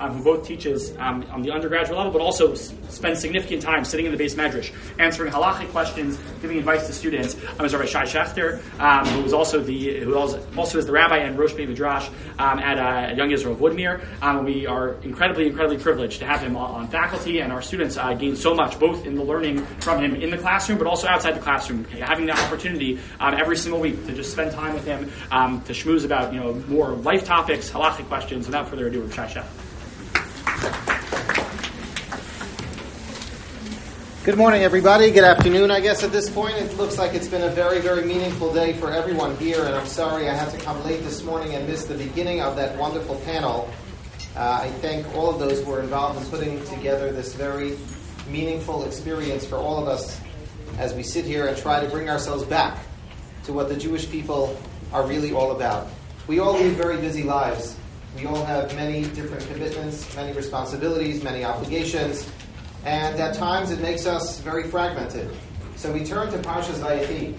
um, who both teaches um, on the undergraduate level, but also s- spends significant time sitting in the beis medrash, answering halachic questions, giving advice to students. Um, is Rabbi Shai Schachter, um, who is also the who also is the rabbi and Rosh Midrash um, at, uh, Young Israel of Woodmere. Um, we are incredibly, incredibly privileged to have him on, on faculty, and our students uh, gain so much, both in the learning from him in the classroom, but also outside the classroom. Having the opportunity um, every single week to just spend time with him, to schmooze about you know more life topics, halachic questions. Without further ado, Rabbi Shai Schachter. Good morning, everybody. Good afternoon, I guess, at this point. It looks like it's been a very, very meaningful day for everyone here, and I'm sorry I had to come late this morning and miss the beginning of that wonderful panel. Uh, I thank all of those who were involved in putting together this very meaningful experience for all of us as we sit here and try to bring ourselves back to what the Jewish people are really all about. We all lead very busy lives. We all have many different commitments, many responsibilities, many obligations and at times it makes us very fragmented. So we turn to Parshas Vayechi.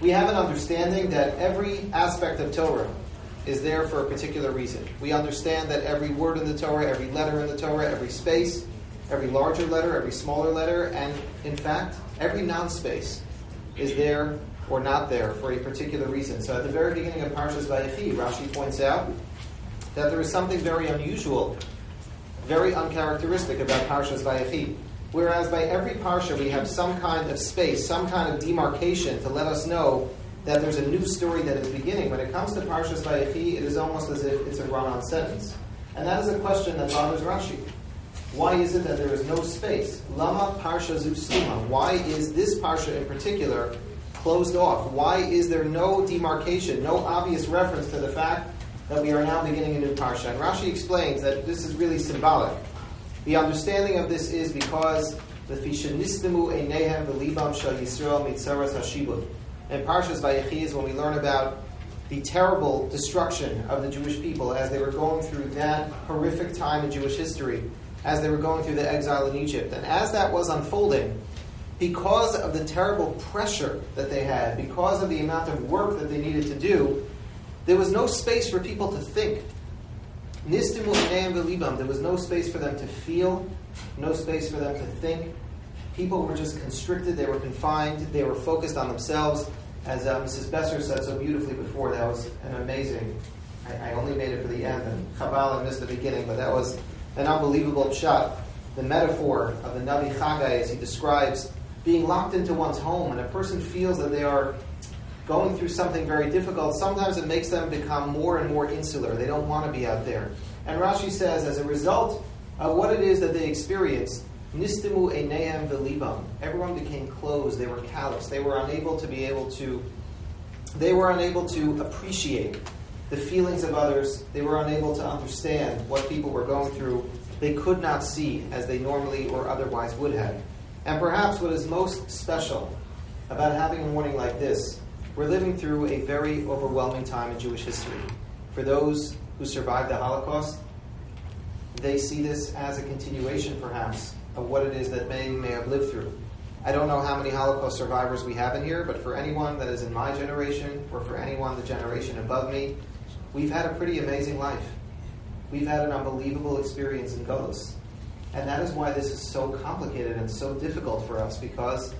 We have an understanding that every aspect of Torah is there for a particular reason. We understand that every word in the Torah, every letter in the Torah, every space, every larger letter, every smaller letter, and in fact, every non-space is there or not there for a particular reason. So at the very beginning of Parshas Vayechi, Rashi points out that there is something very unusual very uncharacteristic about Parshas Vayechi. Whereas by every Parsha we have some kind of space, some kind of demarcation to let us know that there's a new story that is beginning. When it comes to Parshas Vayechi, it is almost as if it's a run-on sentence. And that is a question that bothers Rashi. Why is it that there is no space? Lama Parsha Zustima. Why is this Parsha in particular closed off? Why is there no demarcation, no obvious reference to the fact that we are now beginning a new parsha. And Rashi explains that this is really symbolic. The understanding of this is because the fishanistemu einehem v'libam shal Yisrael mitzaras hashibud. And Parshas Vayechi is when we learn about the terrible destruction of the Jewish people as they were going through that horrific time in Jewish history, as they were going through the exile in Egypt. And as that was unfolding, because of the terrible pressure that they had, because of the amount of work that they needed to do, there was no space for people to think. There was no space for them to feel, no space for them to think. People were just constricted, they were confined, they were focused on themselves. As uh, Mrs. Besser said so beautifully before, that was an amazing. I, I only made it for the end, and Chabal missed the beginning, but that was an unbelievable shot. The metaphor of the Navi Chagai as he describes being locked into one's home, and a person feels that they are going through something very difficult, sometimes it makes them become more and more insular. They don't want to be out there. And Rashi says, as a result of what it is that they experienced, nistimu eineim velibam. Everyone became closed. They were callous. They were unable to be able to. They were unable to appreciate the feelings of others. They were unable to understand what people were going through. They could not see as they normally or otherwise would have. And perhaps what is most special about having a morning like this we're living through a very overwhelming time in Jewish history. For those who survived the Holocaust, they see this as a continuation, perhaps, of what it is that they may have lived through. I don't know how many Holocaust survivors we have in here, but for anyone that is in my generation, or for anyone the generation above me, we've had a pretty amazing life. We've had an unbelievable experience in Golos. And that is why this is so complicated and so difficult for us, because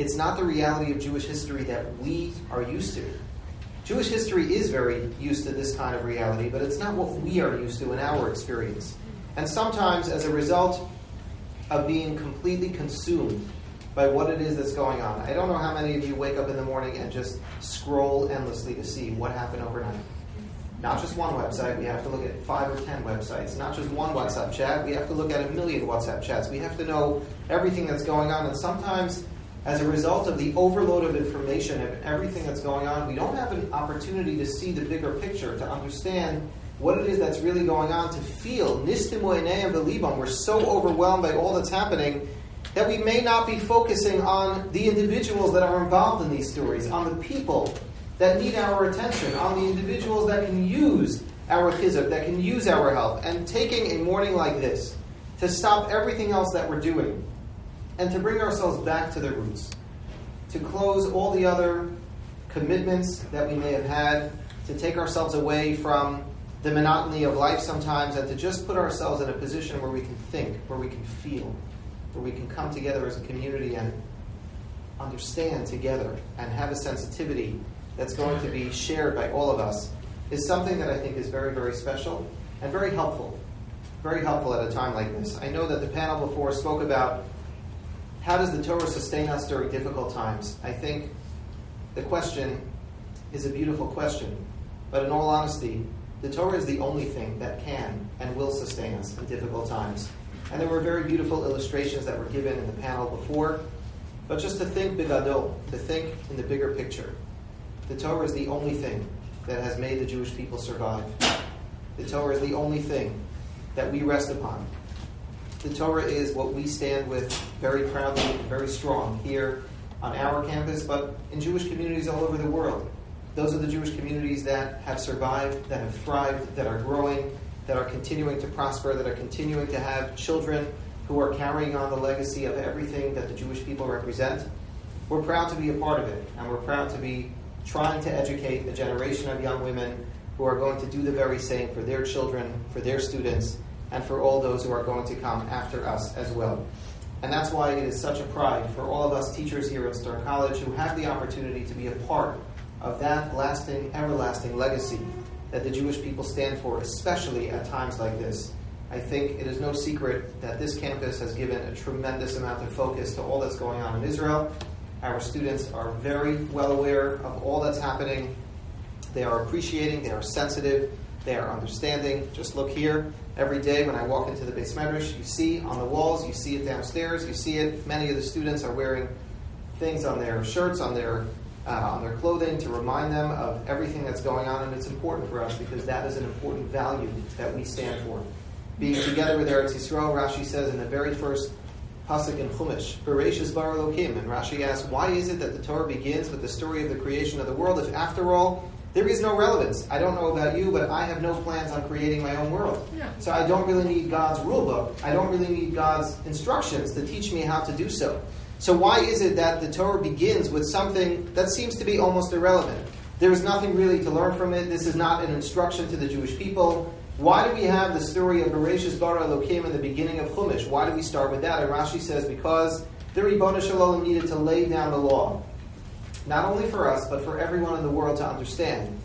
it's not the reality of Jewish history that we are used to. Jewish history is very used to this kind of reality, but it's not what we are used to in our experience. And sometimes, as a result of being completely consumed by what it is that's going on, I don't know how many of you wake up in the morning and just scroll endlessly to see what happened overnight. Not just one website, we have to look at five or ten websites. Not just one WhatsApp chat, we have to look at a million WhatsApp chats. We have to know everything that's going on, and sometimes as a result of the overload of information and everything that's going on, we don't have an opportunity to see the bigger picture, to understand what it is that's really going on, to feel nistimu the libam. We're so overwhelmed by all that's happening that we may not be focusing on the individuals that are involved in these stories, on the people that need our attention, on the individuals that can use our chizuk, that can use our help, and taking a morning like this to stop everything else that we're doing and to bring ourselves back to the roots, to close all the other commitments that we may have had, to take ourselves away from the monotony of life sometimes and to just put ourselves in a position where we can think, where we can feel, where we can come together as a community and understand together and have a sensitivity that's going to be shared by all of us is something that I think is very, very special and very helpful. Very helpful at a time like this. I know that the panel before spoke about how does the Torah sustain us during difficult times. I think the question is a beautiful question, but in all honesty, the Torah is the only thing that can and will sustain us in difficult times. And there were very beautiful illustrations that were given in the panel before. But just to think bigadol, to think in the bigger picture, the Torah is the only thing that has made the Jewish people survive. The Torah is the only thing that we rest upon. The Torah is what we stand with very proudly and very strong here on our campus, but in Jewish communities all over the world. Those are the Jewish communities that have survived, that have thrived, that are growing, that are continuing to prosper, that are continuing to have children who are carrying on the legacy of everything that the Jewish people represent. We're proud to be a part of it, and we're proud to be trying to educate a generation of young women who are going to do the very same for their children, for their students, and for all those who are going to come after us as well. And that's why it is such a pride for all of us teachers here at Stern College who have the opportunity to be a part of that lasting, everlasting legacy that the Jewish people stand for, especially at times like this. I think it is no secret that this campus has given a tremendous amount of focus to all that's going on in Israel. Our students are very well aware of all that's happening. They are appreciating, they are sensitive, they are understanding. Just look here. Every day when I walk into the beis medrash, you see on the walls, you see it downstairs, you see it. Many of the students are wearing things on their shirts, on their uh, on their clothing to remind them of everything that's going on, and it's important for us because that is an important value that we stand for. Being together with Eretz Yisrael, Rashi says in the very first pasuk in Chumash, "Bereshis bar Elokim," and Rashi asks, "Why is it that the Torah begins with the story of the creation of the world? If after all there is no relevance. I don't know about you, but I have no plans on creating my own world. Yeah. So I don't really need God's rule book. I don't really need God's instructions to teach me how to do so. So why is it that the Torah begins with something that seems to be almost irrelevant? There is nothing really to learn from it. This is not an instruction to the Jewish people. Why do we have the story of Bereshis bara Elokim in the beginning of Chumash? Why do we start with that? And Rashi says because the Ribbon Shalom needed to lay down the law not only for us, but for everyone in the world to understand.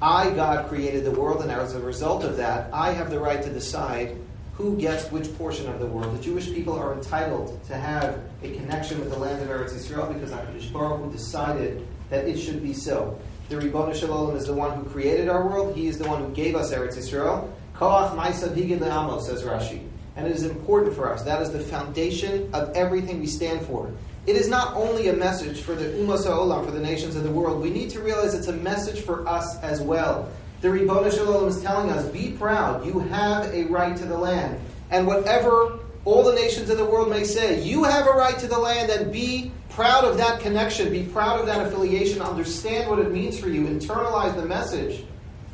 I, God, created the world, and as a result of that, I have the right to decide who gets which portion of the world. The Jewish people are entitled to have a connection with the land of Eretz Yisrael because HaKadosh Baruch Hu decided that it should be so. The Ribbon Shalom is the one who created our world. He is the one who gave us Eretz Yisrael. Koach Ma'asav Higid Le'amo, says Rashi. And it is important for us. That is the foundation of everything we stand for. It is not only a message for the Ummah Olam, for the nations of the world. We need to realize it's a message for us as well. The Ribbon Shalom is telling us, be proud. You have a right to the land. And whatever all the nations of the world may say, you have a right to the land and be proud of that connection. Be proud of that affiliation. Understand what it means for you. Internalize the message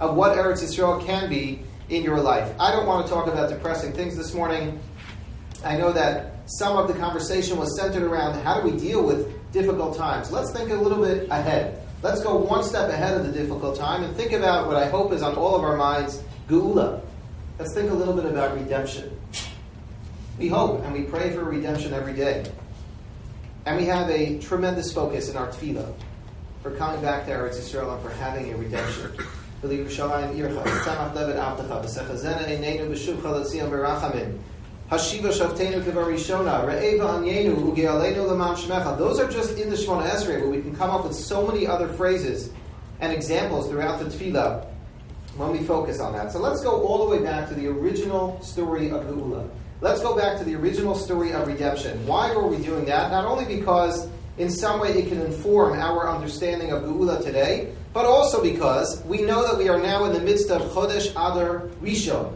of what Eretz Yisrael can be in your life. I don't want to talk about depressing things this morning. I know that some of the conversation was centered around how do we deal with difficult times. Let's think a little bit ahead. Let's go one step ahead of the difficult time and think about what I hope is on all of our minds Geula. Let's think a little bit about redemption. We hope and we pray for redemption every day. And we have a tremendous focus in our tefillah for coming back to Eretz Yisrael and for having a redemption. Hashiva Shavtenu Kevarishona, Re'eva Anyenu, Ugealenu Leman Shemecha. Those are just in the Shemona Esrei, but we can come up with so many other phrases and examples throughout the Tefillah when we focus on that. So let's go all the way back to the original story of Geula. Let's go back to the original story of redemption. Why were we doing that? Not only because in some way it can inform our understanding of Geula today, but also because we know that we are now in the midst of Chodesh Adar Rishon.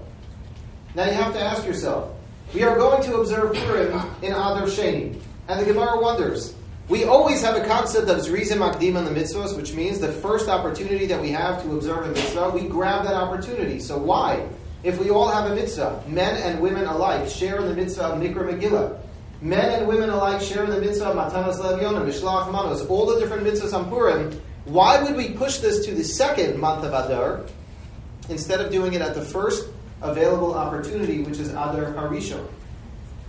Now you have to ask yourself, we are going to observe Purim in Adar Sheni. And the Gemara wonders, we always have a concept of Zrizim Akdim in the mitzvahs, which means the first opportunity that we have to observe a mitzvah, we grab that opportunity. So why? If we all have a mitzvah, men and women alike share in the mitzvah of Mikra Megillah. Men and women alike share in the mitzvah of Matanas Levyon and Mishlach Manos, all the different mitzvahs on Purim. Why would we push this to the second month of Adar instead of doing it at the first available opportunity, which is Adar Harishon?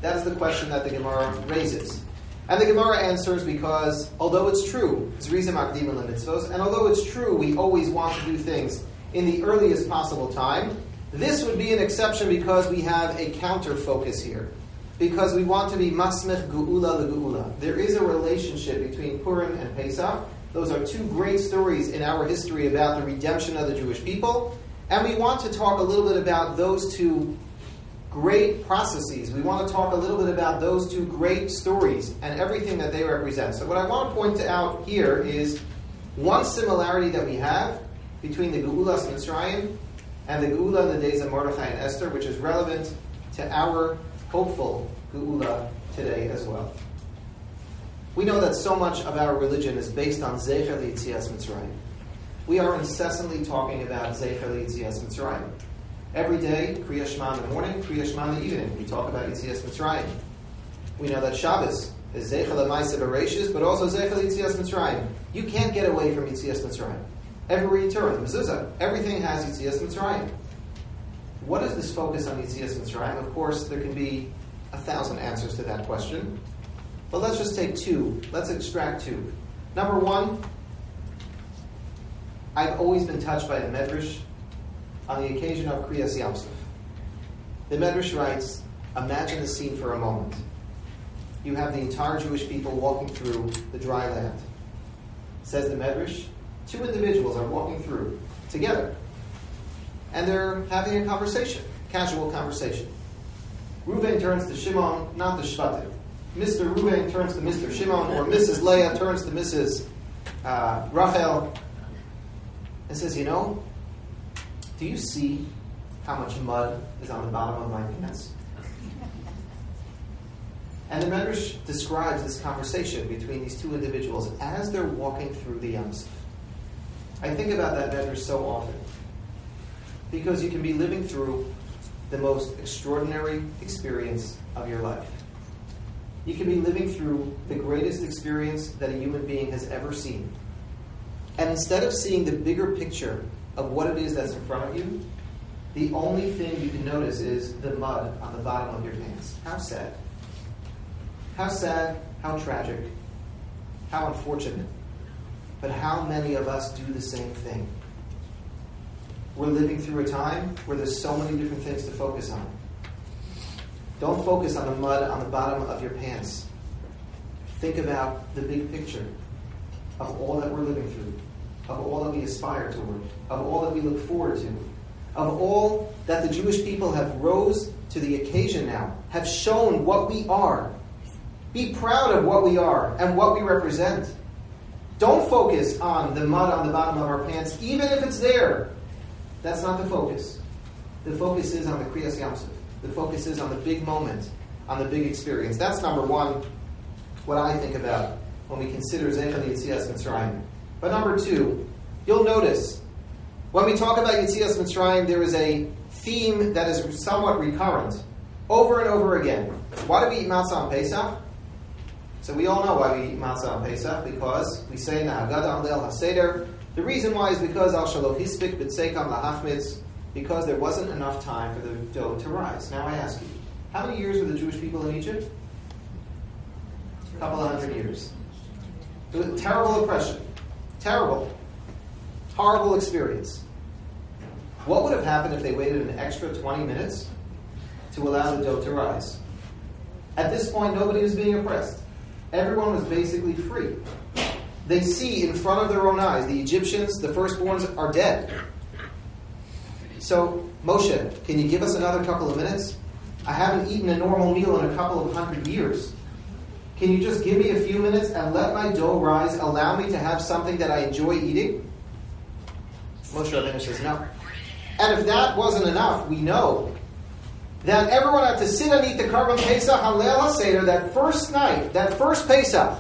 That is the question that the Gemara raises. And the Gemara answers because although it's true, and although it's true we always want to do things in the earliest possible time, this would be an exception because we have a counter focus here. Because we want to be masmech gu'ula le'gu'ula. There is a relationship between Purim and Pesach. Those are two great stories in our history about the redemption of the Jewish people. And we want to talk a little bit about those two great processes. We want to talk a little bit about those two great stories and everything that they represent. So, what I want to point out here is one similarity that we have between the Geulas Mitzrayim and the Geula in the days of Mordechai and Esther, which is relevant to our hopeful Geula today as well. We know that so much of our religion is based on Zecher Yitzias Mitzrayim. We are incessantly talking about Zecher Yitzias Mitzrayim. Every day, Kriya Shema in the morning, Kriya Shema in the evening. We talk about Yitzias Mitzrayim. We know that Shabbos is Zeichel Amaisa Bereshis, but also Zeichel Yitzias Mitzrayim. You can't get away from Yitzias Mitzrayim. Everywhere you turn, mezuzah, everything has Yitzias Mitzrayim. What is this focus on Yitzias Mitzrayim? Of course, there can be a thousand answers to that question, but let's just take two. Let's extract two. Number one, I've always been touched by the Medrash on the occasion of Kriyas Yamsuf. The Medrash writes, imagine the scene for a moment. You have the entire Jewish people walking through the dry land. Says the Medrash, two individuals are walking through together. And they're having a conversation, casual conversation. Reuven turns to Shimon, not the Shvatim. Mr. Reuven turns to Mr. Shimon, or Mrs. Leah turns to Mrs. Uh, Rachel, and says, You know, do you see how much mud is on the bottom of my pants? And the Medrash describes this conversation between these two individuals as they're walking through the Yamsuf. I think about that Medrash so often because you can be living through the most extraordinary experience of your life. You can be living through the greatest experience that a human being has ever seen. And instead of seeing the bigger picture of what it is that's in front of you, the only thing you can notice is the mud on the bottom of your pants. How sad. How sad, how tragic, how unfortunate. But how many of us do the same thing? We're living through a time where there's so many different things to focus on. Don't focus on the mud on the bottom of your pants. Think about the big picture of all that we're living through of all that we aspire toward, of all that we look forward to, of all that the Jewish people have rose to the occasion now, have shown what we are. Be proud of what we are and what we represent. Don't focus on the mud on the bottom of our pants, even if it's there. That's not the focus. The focus is on the Kriyas Yamsuf. The focus is on the big moment, on the big experience. That's number one, what I think about when we consider Zechel Yitzias Mitzrayim. But number two, you'll notice when we talk about Yitzias Mitzrayim, there is a theme that is somewhat recurrent over and over again. Why do we eat matzah on Pesach? So we all know why we eat matzah on Pesach because we say Nahagada Leil Haseder. The reason why is because Al Shalof Hispik B'Tsekam Lahachmitz, because there wasn't enough time for the dough to rise. Now I ask you, how many years were the Jewish people in Egypt? A couple of hundred years. Terrible oppression. Terrible. Horrible experience. What would have happened if they waited an extra 20 minutes to allow the dough to rise? At this point, nobody was being oppressed. Everyone was basically free. They see in front of their own eyes the Egyptians, the firstborns, are dead. So, Moshe, can you give us another couple of minutes? I haven't eaten a normal meal in a couple of hundred years. Can you just give me a few minutes and let my dough rise? Allow me to have something that I enjoy eating? Moshe Rabbeinu says no. And if that wasn't enough, we know that everyone had to sit and eat the Karban Pesach on Leil HaSeder that first night, that first Pesach.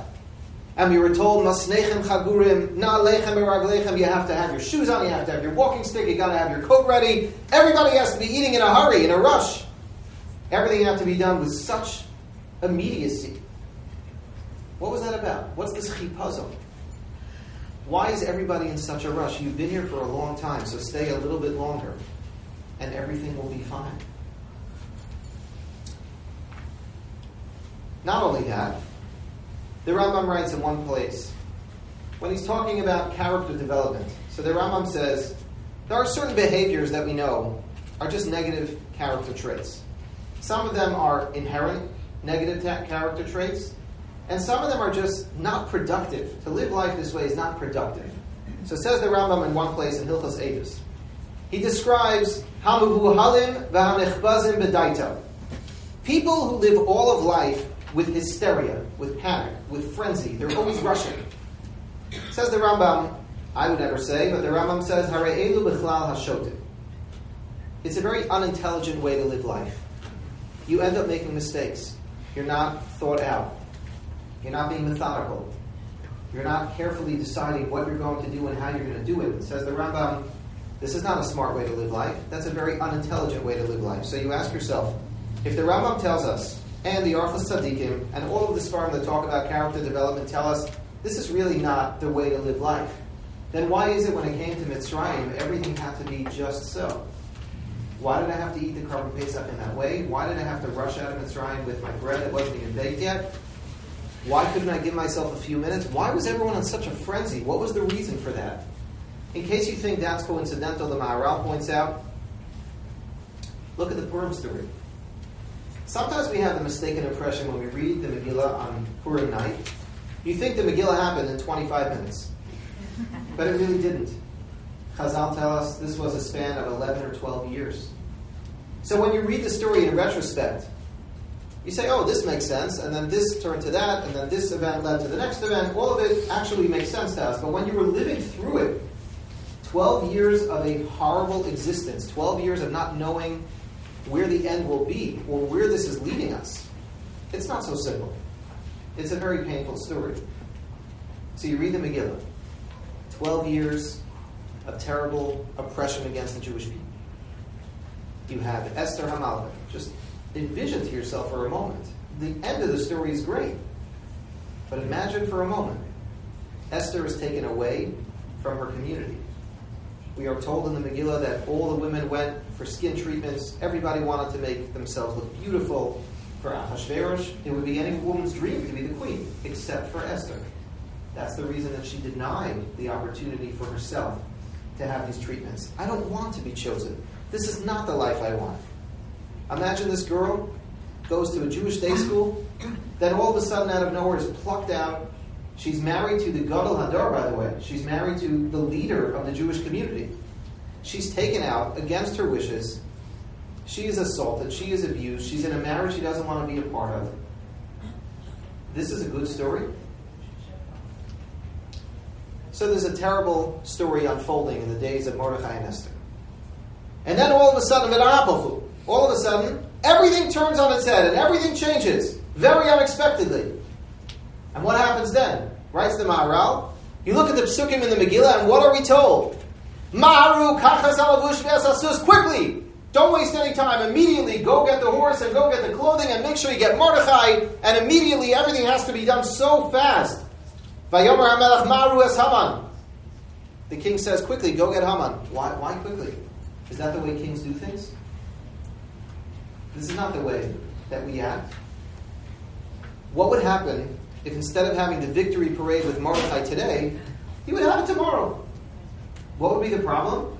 And we were told, Masnechem chagurim, na'alechem eraglechem, you have to have your shoes on, you have to have your walking stick, you got to have your coat ready. Everybody has to be eating in a hurry, in a rush. Everything had to be done with such immediacy. What was that about? What's this chipazon? Why is everybody in such a rush? You've been here for a long time, so stay a little bit longer, and everything will be fine. Not only that, the Rambam writes in one place, when he's talking about character development, so the Rambam says, there are certain behaviors that we know are just negative character traits. Some of them are inherent negative character traits, and some of them are just not productive. To live life this way is not productive. So says the Rambam in one place in Hilchos Eidos. He describes bedaito. People who live all of life with hysteria, with panic, with frenzy. They're always rushing. Says the Rambam, I would never say, but the Rambam says, Hare'elu b'chlal hashotim. It's a very unintelligent way to live life. You end up making mistakes. You're not thought out. You're not being methodical. You're not carefully deciding what you're going to do and how you're going to do it. Says the Rambam, this is not a smart way to live life. That's a very unintelligent way to live life. So you ask yourself, if the Rambam tells us, and the Orchos Tzaddikim, and all of the Sfarim that talk about character development tell us this is really not the way to live life, then why is it when it came to Mitzrayim, everything had to be just so? Why did I have to eat the korban pesach in that way? Why did I have to rush out of Mitzrayim with my bread that wasn't even baked yet? Why couldn't I give myself a few minutes? Why was everyone in such a frenzy? What was the reason for that? In case you think that's coincidental, the Maharal points out, look at the Purim story. Sometimes we have the mistaken impression when we read the Megillah on Purim night, you think the Megillah happened in 25 minutes. But it really didn't. Chazal tell us this was a span of 11 or 12 years. So when you read the story in retrospect, you say, oh, this makes sense, and then this turned to that, and then this event led to the next event. All of it actually makes sense to us. But when you were living through it, 12 years of a horrible existence, 12 years of not knowing where the end will be or where this is leading us. It's not so simple. It's a very painful story. So you read the Megillah 12 years of terrible oppression against the Jewish people. You have Esther Hamalek. Just envision to yourself for a moment. The end of the story is great. But imagine for a moment Esther is taken away from her community. We are told in the Megillah that all the women went for skin treatments. Everybody wanted to make themselves look beautiful. For Ahasuerus, it would be any woman's dream to be the queen, except for Esther. That's the reason that she denied the opportunity for herself to have these treatments. I don't want to be chosen. This is not the life I want. Imagine this girl goes to a Jewish day school, then all of a sudden, out of nowhere, is plucked out She's married to the Gadol Hador, by the way. She's married to the leader of the Jewish community. She's taken out against her wishes. She is assaulted. She is abused. She's in a marriage she doesn't want to be a part of. This is a good story. So there's a terrible story unfolding in the days of Mordechai and Esther. And then all of a sudden, all of a sudden, everything turns on its head and everything changes very unexpectedly. And what happens then? Writes the Maharal. You look at the psukim in the Megillah, and what are we told? Maharu kachas alavush Quickly! Don't waste any time. Immediately go get the horse and go get the clothing and make sure you get Mordechai. And immediately everything has to be done so fast. Vayomer HaMelech Maru es Haman. The king says, quickly, go get Haman. Why, why quickly? Is that the way kings do things? This is not the way that we act. What would happen if instead of having the victory parade with Mordechai today, he would have it tomorrow. What would be the problem?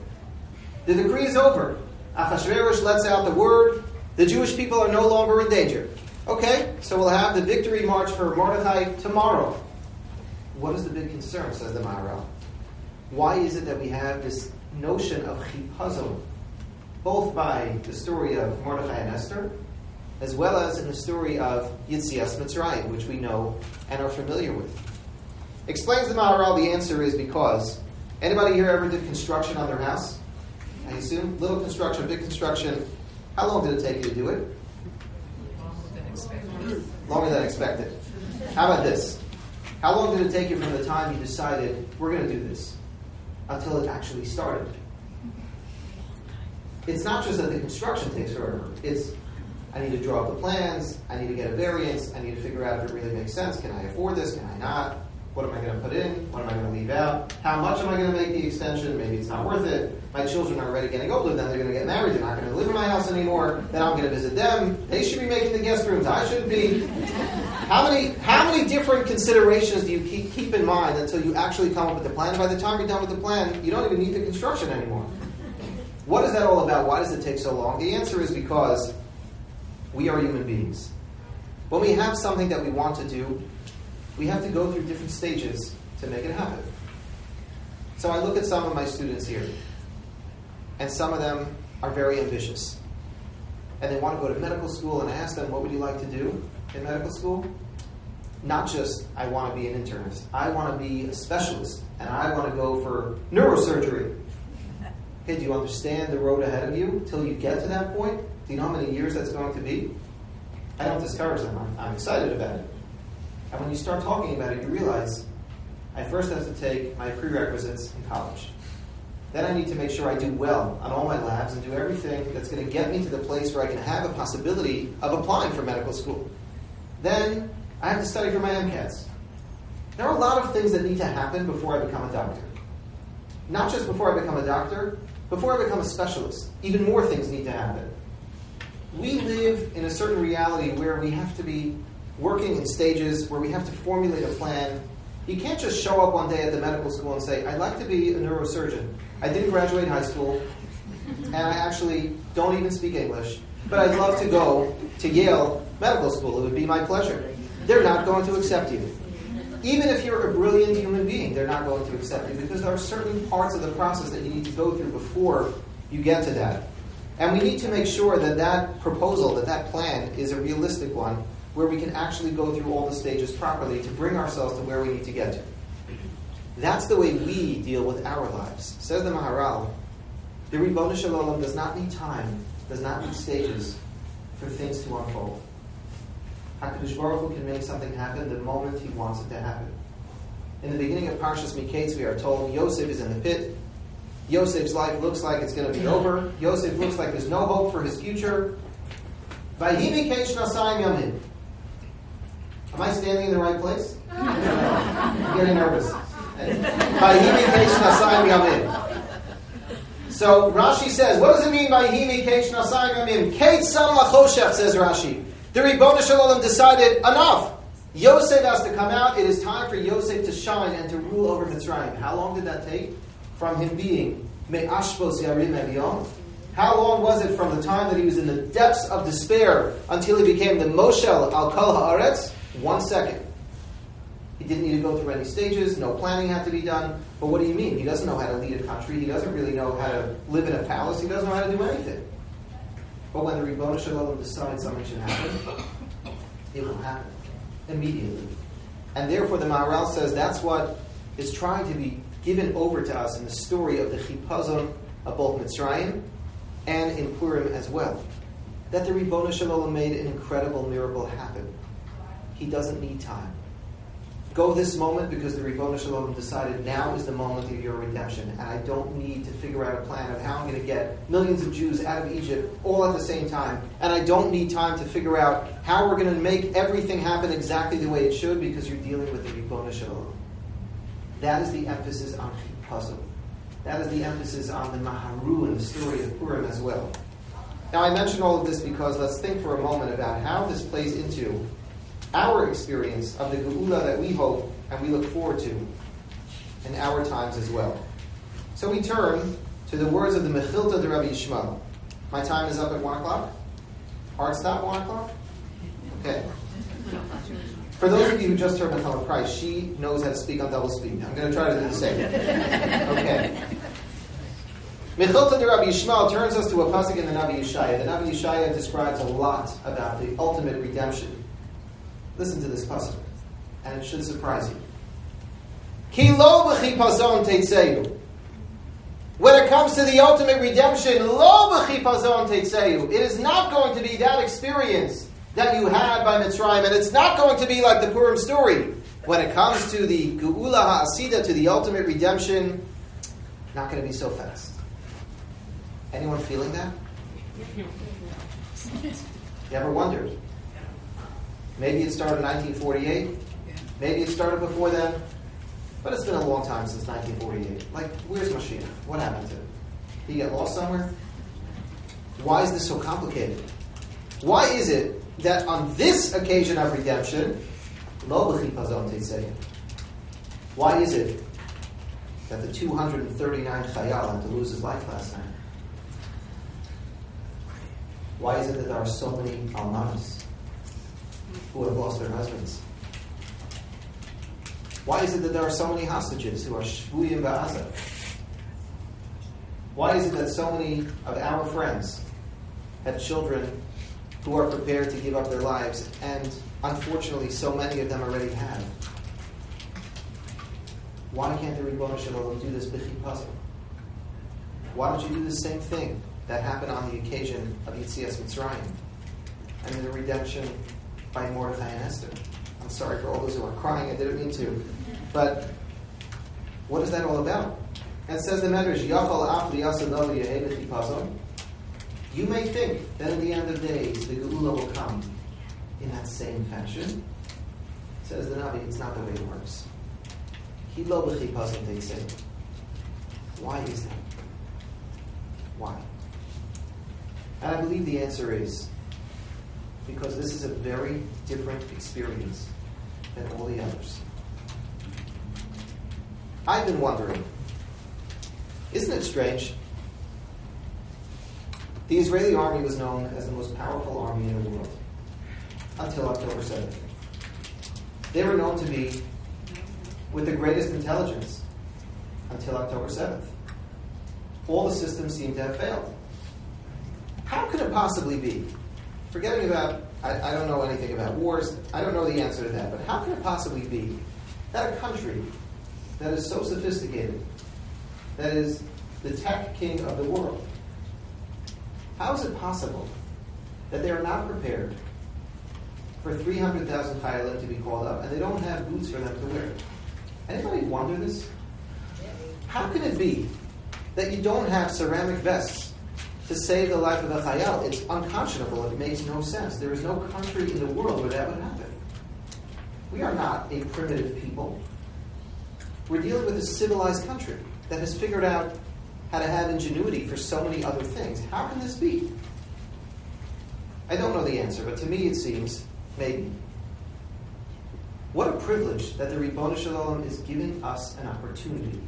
The decree is over. Achashverosh lets out the word. The Jewish people are no longer in danger. Okay, so we'll have the victory march for Mordechai tomorrow. What is the big concern, says the Maharal? Why is it that we have this notion of chipazon, both by the story of Mordechai and Esther, as well as in the story of Yitzias Mitzrayim, which we know and are familiar with. Explains the Maharal, the answer is because anybody here ever did construction on their house? I assume little construction, big construction. How long did it take you to do it? Longer than expected. How about this? How long did it take you from the time you decided we're going to do this until it actually started? It's not just that the construction takes forever. It's I need to draw up the plans. I need to get a variance. I need to figure out if it really makes sense. Can I afford this? Can I not? What am I going to put in? What am I going to leave out? How much am I going to make the extension? Maybe it's not worth it. My children are already getting older, then they're going to get married. They're not going to live in my house anymore. Then I'm going to visit them. They should be making the guest rooms. I shouldn't be. How many, how many different considerations do you keep, keep in mind until you actually come up with the plan? By the time you're done with the plan, you don't even need the construction anymore. What is that all about? Why does it take so long? The answer is because we are human beings. When we have something that we want to do, we have to go through different stages to make it happen. So I look at some of my students here, and some of them are very ambitious. And they want to go to medical school, and I ask them, What would you like to do in medical school? Not just, I want to be an internist. I want to be a specialist, and I want to go for neurosurgery. Okay, do you understand the road ahead of you till you get to that point? Do you know how many years that's going to be? I don't discourage them. I'm, I'm excited about it. And when you start talking about it, you realize I first have to take my prerequisites in college. Then I need to make sure I do well on all my labs and do everything that's going to get me to the place where I can have a possibility of applying for medical school. Then I have to study for my MCATs. There are a lot of things that need to happen before I become a doctor. Not just before I become a doctor, before I become a specialist. Even more things need to happen. We live in a certain reality where we have to be working in stages, where we have to formulate a plan. You can't just show up one day at the medical school and say, I'd like to be a neurosurgeon. I didn't graduate high school, and I actually don't even speak English, but I'd love to go to Yale Medical School. It would be my pleasure. They're not going to accept you. Even if you're a brilliant human being, they're not going to accept you because there are certain parts of the process that you need to go through before you get to that. And we need to make sure that that proposal, that that plan is a realistic one where we can actually go through all the stages properly to bring ourselves to where we need to get to. That's the way we deal with our lives. Says the Maharal, the Ribbon Shalom does not need time, does not need stages for things to unfold. HaKadosh Baruch Hu can make something happen the moment he wants it to happen. In the beginning of Parshas Miketz, we are told Yosef is in the pit. Yosef's life looks like it's going to be over. Yosef looks like there's no hope for his future. Vayhi Miketz Nasayim Yamim. Am I standing in the right place? I'm getting nervous. Vayhi Miketz Nasayim Yamim. So Rashi says, what does it mean by Himi Keish Nasayim Yamim? Kate Sam Lachoshech, says Rashi. The Ribbon Shalom decided enough. Yosef has to come out. It is time for Yosef to shine and to rule over Mitzrayim. How long did that take? From him being Me'ashbos Yarim Eviyom. How long was it from the time that he was in the depths of despair until he became the Moshel Al Kol Haaretz? One second. He didn't need to go through any stages. No planning had to be done. But what do you mean? He doesn't know how to lead a country. He doesn't really know how to live in a palace. He doesn't know how to do anything. But when the Ribbon Shalom decides something should happen, it will happen immediately. And therefore, the Maharal says that's what is trying to be given over to us in the story of the Chipazon of both Mitzrayim and in Purim as well. That the Ribbon Shalom made an incredible miracle happen. He doesn't need time. Go this moment because the Ribbon Shalom decided now is the moment of your redemption, and I don't need to figure out a plan of how I'm going to get millions of Jews out of Egypt all at the same time, and I don't need time to figure out how we're going to make everything happen exactly the way it should because you're dealing with the Ribbon Shalom. That is the emphasis on Chipazon. That is the emphasis on the Maharu and the story of Purim as well. Now, I mention all of this because let's think for a moment about how this plays into our experience of the Geula that we hope and we look forward to in our times as well. So we turn to the words of the Mechilta de Rabbi Yishmael. My time is up at 1 o'clock? Hard stop 1 o'clock? Okay. For those of you who just heard Mechama Price, she knows how to speak on double speed. I'm going to try to do the same. Okay. Mechilta de Rabbi Yishmael turns us to a pasuk in the Navi Yeshaya. The Navi Yeshaya describes a lot about the ultimate redemption. Listen to this pasuk, and it should surprise you. When it comes to the ultimate redemption. It is not going to be that experience that you had by Mitzrayim, and it's not going to be like the Purim story. When it comes to the Geula Ha'asida, to the ultimate redemption, not going to be so fast. Anyone feeling that? You ever wondered? Maybe it started in 1948. Maybe it started before then. But it's been a long time since 1948. Like, where's Mashiach? What happened to him? Did he get lost somewhere? Why is this so complicated? Why is it that on this occasion of redemption, why is it that the 239 chayal had to lose his life last night? Why is it that there are so many almanas who have lost their husbands? Why is it that there are so many hostages who are shvuyim ba'aza? Why is it that so many of our friends have children who are prepared to give up their lives, and unfortunately, so many of them already have? Why can't the Ribbon Shalom do this b'chipazah? Why don't you do the same thing that happened on the occasion of Yitzias Mitzrayim and the redemption by Mordechai and Esther. I'm sorry for all those who are crying, I didn't mean to. But what is that all about? And says the Medrash, You may think that in the end of days the Geula will come in that same fashion. Says the Navi, it's not the way it works. They say. Why is that? Why? And I believe the answer is because this is a very different experience than all the others. I've been wondering, isn't it strange? The Israeli army was known as the most powerful army in the world until October 7th. They were known to be with the greatest intelligence until October 7th. All the systems seem to have failed. How could it possibly be? Forgetting about, I, I, don't know anything about wars, I don't know the answer to that, but how can it possibly be that a country that is so sophisticated, that is the tech king of the world, how is it possible that they are not prepared for 300,000 Chayalim to be called up and they don't have boots for them to wear? Anybody wonder this? How can it be that you don't have ceramic vests to save the life of a chayal. It's unconscionable. It makes no sense. There is no country in the world where that would happen. We are not a primitive people. We're dealing with a civilized country that has figured out how to have ingenuity for so many other things. How can this be? I don't know the answer, but to me it seems maybe. What a privilege that the Ribbon Shalom is giving us an opportunity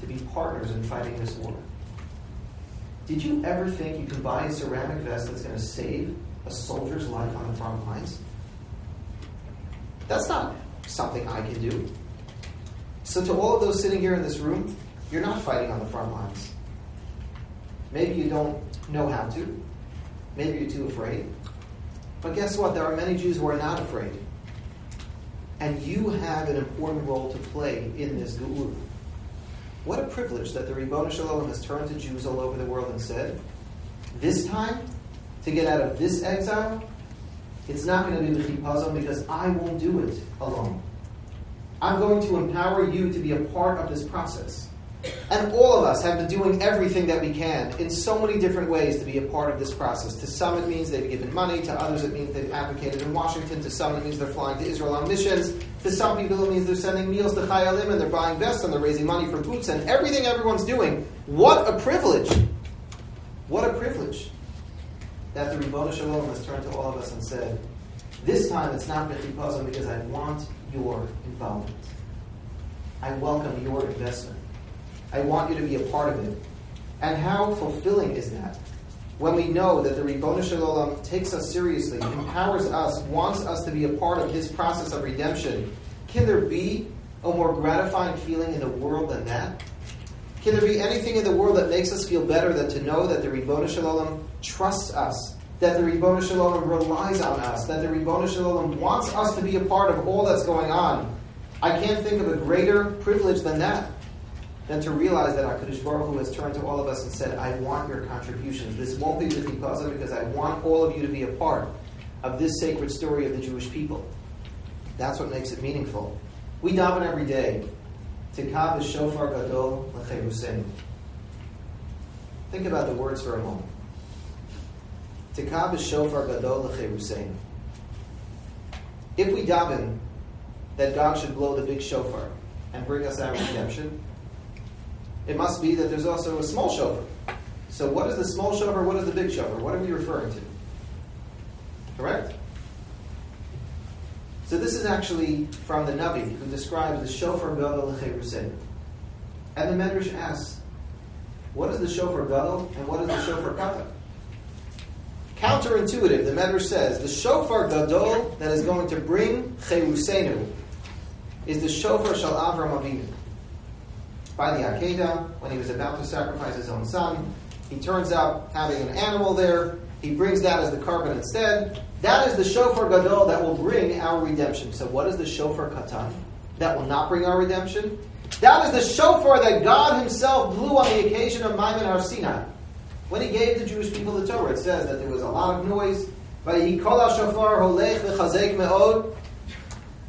to be partners in fighting this war. Did you ever think you could buy a ceramic vest that's going to save a soldier's life on the front lines? That's not something I can do. So, to all of those sitting here in this room, you're not fighting on the front lines. Maybe you don't know how to. Maybe you're too afraid. But guess what? There are many Jews who are not afraid. And you have an important role to play in this Geula. What a privilege that the Ribbon Shalom has turned to Jews all over the world and said, this time, to get out of this exile, it's not going to be the chipazon because I won't do it alone. I'm going to empower you to be a part of this process. And all of us have been doing everything that we can in so many different ways to be a part of this process. To some, it means they've given money. To others, it means they've advocated in Washington. To some, it means they're flying to Israel on missions. To some people, it means they're sending meals to Chayalim and they're buying vests and they're raising money for boots and everything everyone's doing. What a privilege! What a privilege that the Ribbon Shalom has turned to all of us and said, this time it's not Bechipazim because I want your involvement. I welcome your investment. I want you to be a part of it. And how fulfilling is that? When we know that the Ribbon Shalom takes us seriously, empowers us, wants us to be a part of his process of redemption, can there be a more gratifying feeling in the world than that? Can there be anything in the world that makes us feel better than to know that the Ribbon Shalom trusts us, that the Ribbon Shalom relies on us, that the Ribbon Shalom wants us to be a part of all that's going on? I can't think of a greater privilege than that than to realize that HaKadosh Baruch Hu has turned to all of us and said, I want your contributions. This won't be with Chipazah because I want all of you to be a part of this sacred story of the Jewish people. That's what makes it meaningful. We daven every day. Tikav shofar gadol l'cheruseinu. Think about the words for a moment. Tikav shofar gadol l'cheruseinu. If we daven that God should blow the big shofar, and bring us our redemption? It must be that there's also a small shofar. So, what is the small shofar? What is the big shofar? What are we referring to? Correct? So, this is actually from the Navi who describes the shofar gadol l'cherusein. And the Medrash asks, what is the shofar gadol and what is the shofar kata? Counterintuitive, the Medrash says, the shofar gadol that is going to bring cherusenu is the shofar shal Avram Avinu. By the Akedah, when he was about to sacrifice his own son, he turns up having an animal there. He brings that as the korban instead. That is the shofar gadol that will bring our redemption. So, what is the shofar katan that will not bring our redemption? That is the shofar that God Himself blew on the occasion of Ma'amad Har Sinai. When He gave the Jewish people the Torah, it says that there was a lot of noise. But he called out shofar holech me'od.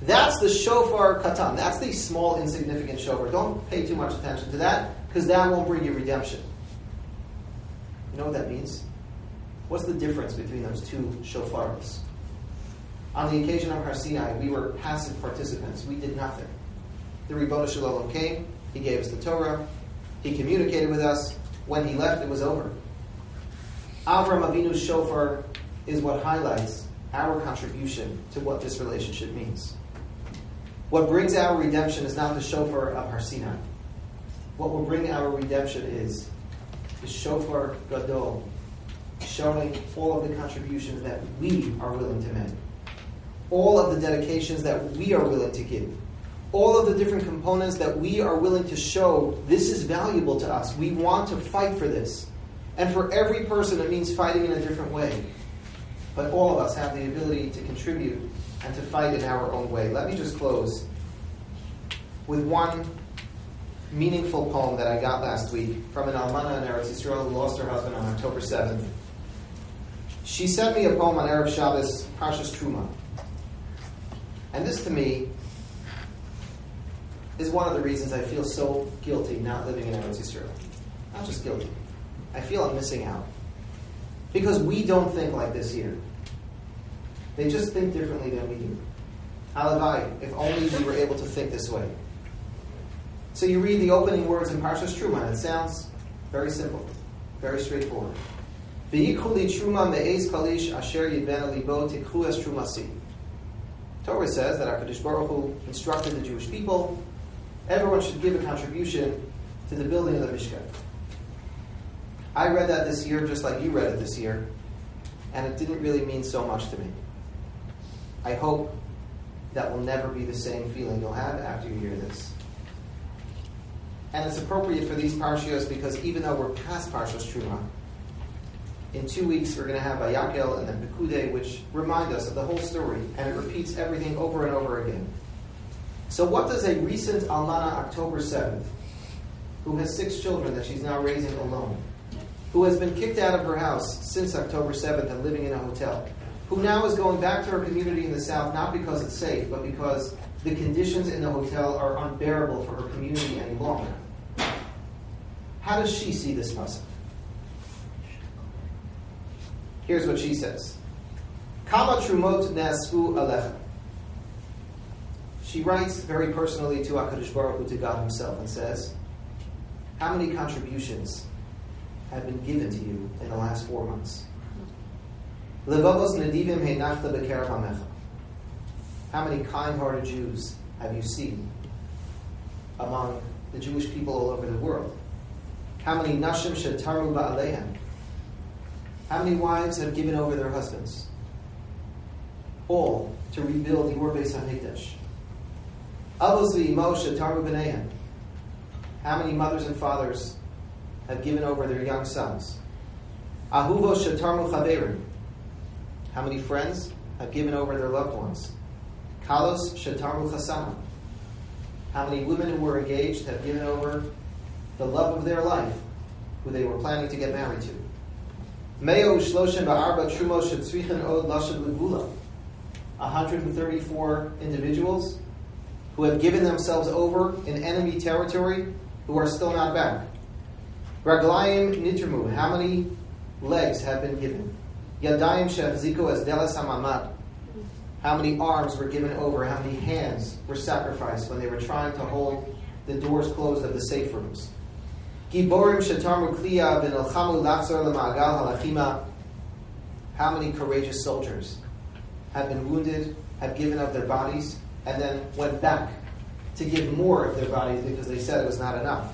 That's the shofar katan. That's the small, insignificant shofar. Don't pay too much attention to that because that won't bring you redemption. You know what that means? What's the difference between those two shofars? On the occasion of Har Sinai, we were passive participants. We did nothing. The Shel Olam came. He gave us the Torah. He communicated with us. When he left, it was over. Avram Avinu's shofar is what highlights our contribution to what this relationship means. What brings our redemption is not the shofar of Har Sinai. What will bring our redemption is the shofar gadol, showing all of the contributions that we are willing to make, all of the dedications that we are willing to give, all of the different components that we are willing to show this is valuable to us. We want to fight for this. And for every person, it means fighting in a different way. But all of us have the ability to contribute and to fight in our own way. Let me just close with one meaningful poem that I got last week from an almana in Eretz Yisrael who lost her husband on October 7th. She sent me a poem on Erev Shabbos, Parshas Truma. And this to me is one of the reasons I feel so guilty not living in Eretz Yisrael. Not just guilty. I feel I'm missing out. Because we don't think like this here. They just think differently than we do. Halavai, if only we were able to think this way. So you read the opening words in Parshas Truma, and it sounds very simple, very straightforward. Torah says that our HaKadosh Baruch Hu instructed the Jewish people, everyone should give a contribution to the building of the Mishkan. I read that this year just like you read it this year, and it didn't really mean so much to me. I hope that will never be the same feeling you'll have after you hear this. And it's appropriate for these parshios because even though we're past Parshas Truma, in two weeks we're going to have Vayakhel and then Pekude, which remind us of the whole story, and it repeats everything over and over again. So, what does a recent Almana October 7th, who has six children that she's now raising alone, who has been kicked out of her house since October 7th and living in a hotel, who now is going back to her community in the South not because it's safe, but because the conditions in the hotel are unbearable for her community any longer. How does she see this pasuk? Here's what she says: Kama trumot nasfu alecha. She writes very personally to Hakadosh Baruch Hu, to God Himself, and says, "How many contributions have been given to you in the last four months?" How many kind-hearted Jews have you seen among the Jewish people all over the world? How many nashim shetaru ba'alehem? How many wives have given over their husbands? All to rebuild your Beis HaMikdash. Avos v'imo shetaru b'neihem. How many mothers and fathers have given over their young sons? Ahuvo shetaru chaverim. How many friends have given over their loved ones? Kalos shetaru chasama. How many women who were engaged have given over the love of their life, who they were planning to get married to. Meo shloshen ba'arba trumo shetzrichen od levula. 134 individuals who have given themselves over in enemy territory who are still not back. Raglayim nitramu. How many legs have been given? Yadayim shefziko as delas hamamad. How many arms were given over? How many hands were sacrificed when they were trying to hold the doors closed of the safe rooms? Giborim shetarmu kliya v'nilchamu lachzor l'ma'agal halachima. How many courageous soldiers have been wounded, have given up their bodies, and then went back to give more of their bodies because they said it was not enough?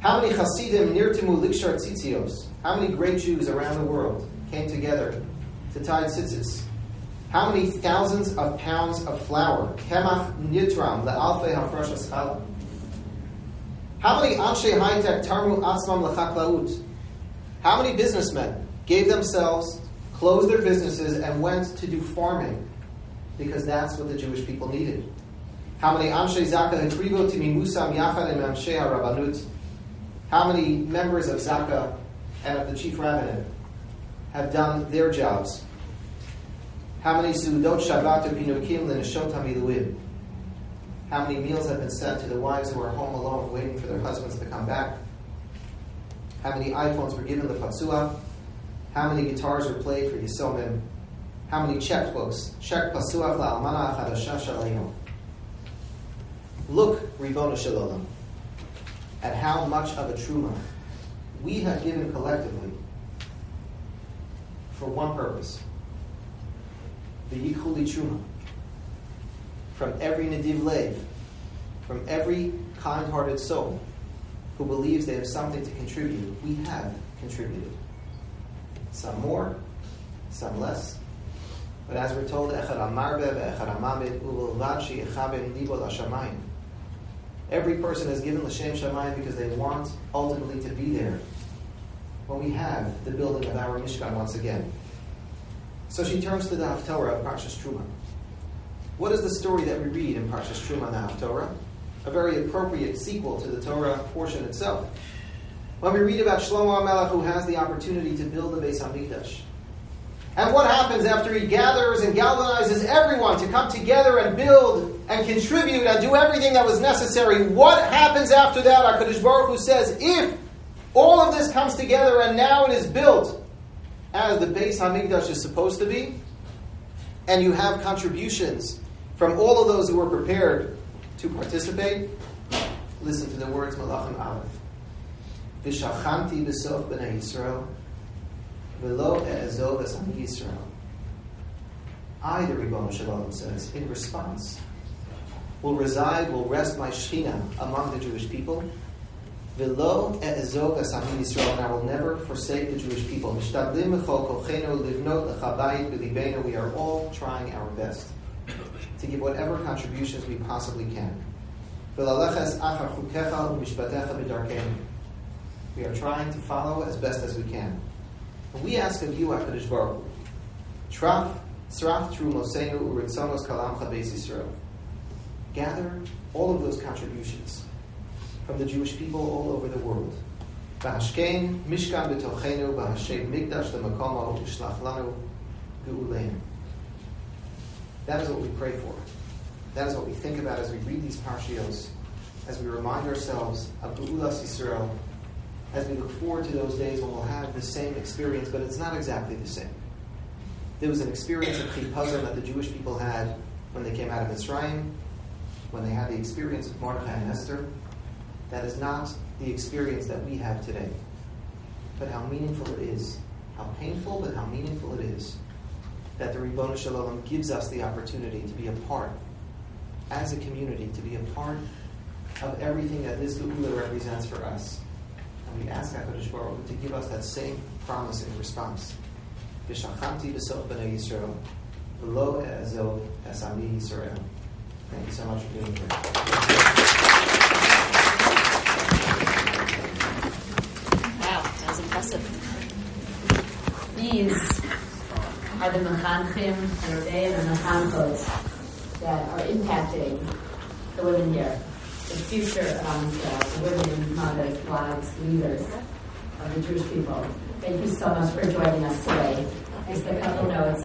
How many Hasidim nirtimu likshar tzitzios? How many great Jews around the world came together to tie tzitzis? How many thousands of pounds of flour? Kemach nitram le'alfei hafresh challah. How many anshe high-tech tarmu atzmam lechaklaut? How many businessmen gave themselves, closed their businesses, and went to do farming because that's what the Jewish people needed? How many anshe zaka hetrivo timimusam yachad and anshe harabanut? How many members of Zaka and of the chief rabbinate have done their jobs? How many sudot Shabbat l'neshot hamiluim? How many meals have been sent to the wives who are home alone, waiting for their husbands to come back? How many iPhones were given the Patsua? How many guitars were played for Yisomim? How many checkbooks? Check Pasuach la'almana achadasha shalayim. Look, Ribbono Shel Olam, at how much of a truma we have given collectively for one purpose the Yichuli Truma. From every Nadiv Lev, from every kind hearted soul who believes they have something to contribute, we have contributed. Some more, some less. But as we're told. Every person has given L'Shem Shamayim because they want ultimately to be there when we have the building of our Mishkan once again. So she turns to the Haftorah of Parshas Truma. What is the story that we read in Parshas Truma and the Haftorah? A very appropriate sequel to the Torah portion itself. When we read about Shlomo HaMelech who has the opportunity to build the Beis HaMikdash. And what happens after he gathers and galvanizes everyone to come together and build and contribute and do everything that was necessary? What happens after that? HaKadosh Baruch Hu says, if all of this comes together and now it is built, as the Beis Hamikdash is supposed to be, and you have contributions from all of those who were prepared to participate, listen to the words Malachim Aleph. V'shachanti b'sof b'nei Yisrael, v'lo e'ezov es Yisrael. I, the Ribbono Shel Olam says, in response, will reside, will rest my Shekhinah among the Jewish people, E'ezov esami Yisrael, and I will never forsake the Jewish people. Livnot lechabayit. We are all trying our best to give whatever contributions we possibly can. Achar. We are trying to follow as best as we can. We ask of you, HaKadosh Baruch Hu, Traf, tzraf trumosenu u'ritzonos kalamcha beis Yisrael. Gather all of those contributions from the Jewish people all over the world. That is what we pray for. That is what we think about as we read these parshios, as we remind ourselves of Ge'ulas Yisrael, as we look forward to those days when we'll have the same experience, but it's not exactly the same. There was an experience of chipazon that the Jewish people had when they came out of Mitzrayim, when they had the experience of Mordechai and Esther. That is not the experience that we have today. But how meaningful it is. How painful, but how meaningful it is that the Ribbono Shel Olam gives us the opportunity to be a part, as a community, to be a part of everything that this Geula represents for us. And we ask HaKadosh Baruch to give us that same promise in response. V'shachanti b'sof b'nei Yisrael, v'lo e'ezov esami Yisrael. Thank you so much for being here. Wow, that was impressive. These are the mechanchim and Rebbeim and mechanchos that are impacting the women here, the future of Am the women, mothers, wives, leaders of the Jewish people. Thank you so much for joining us today. Just a couple notes.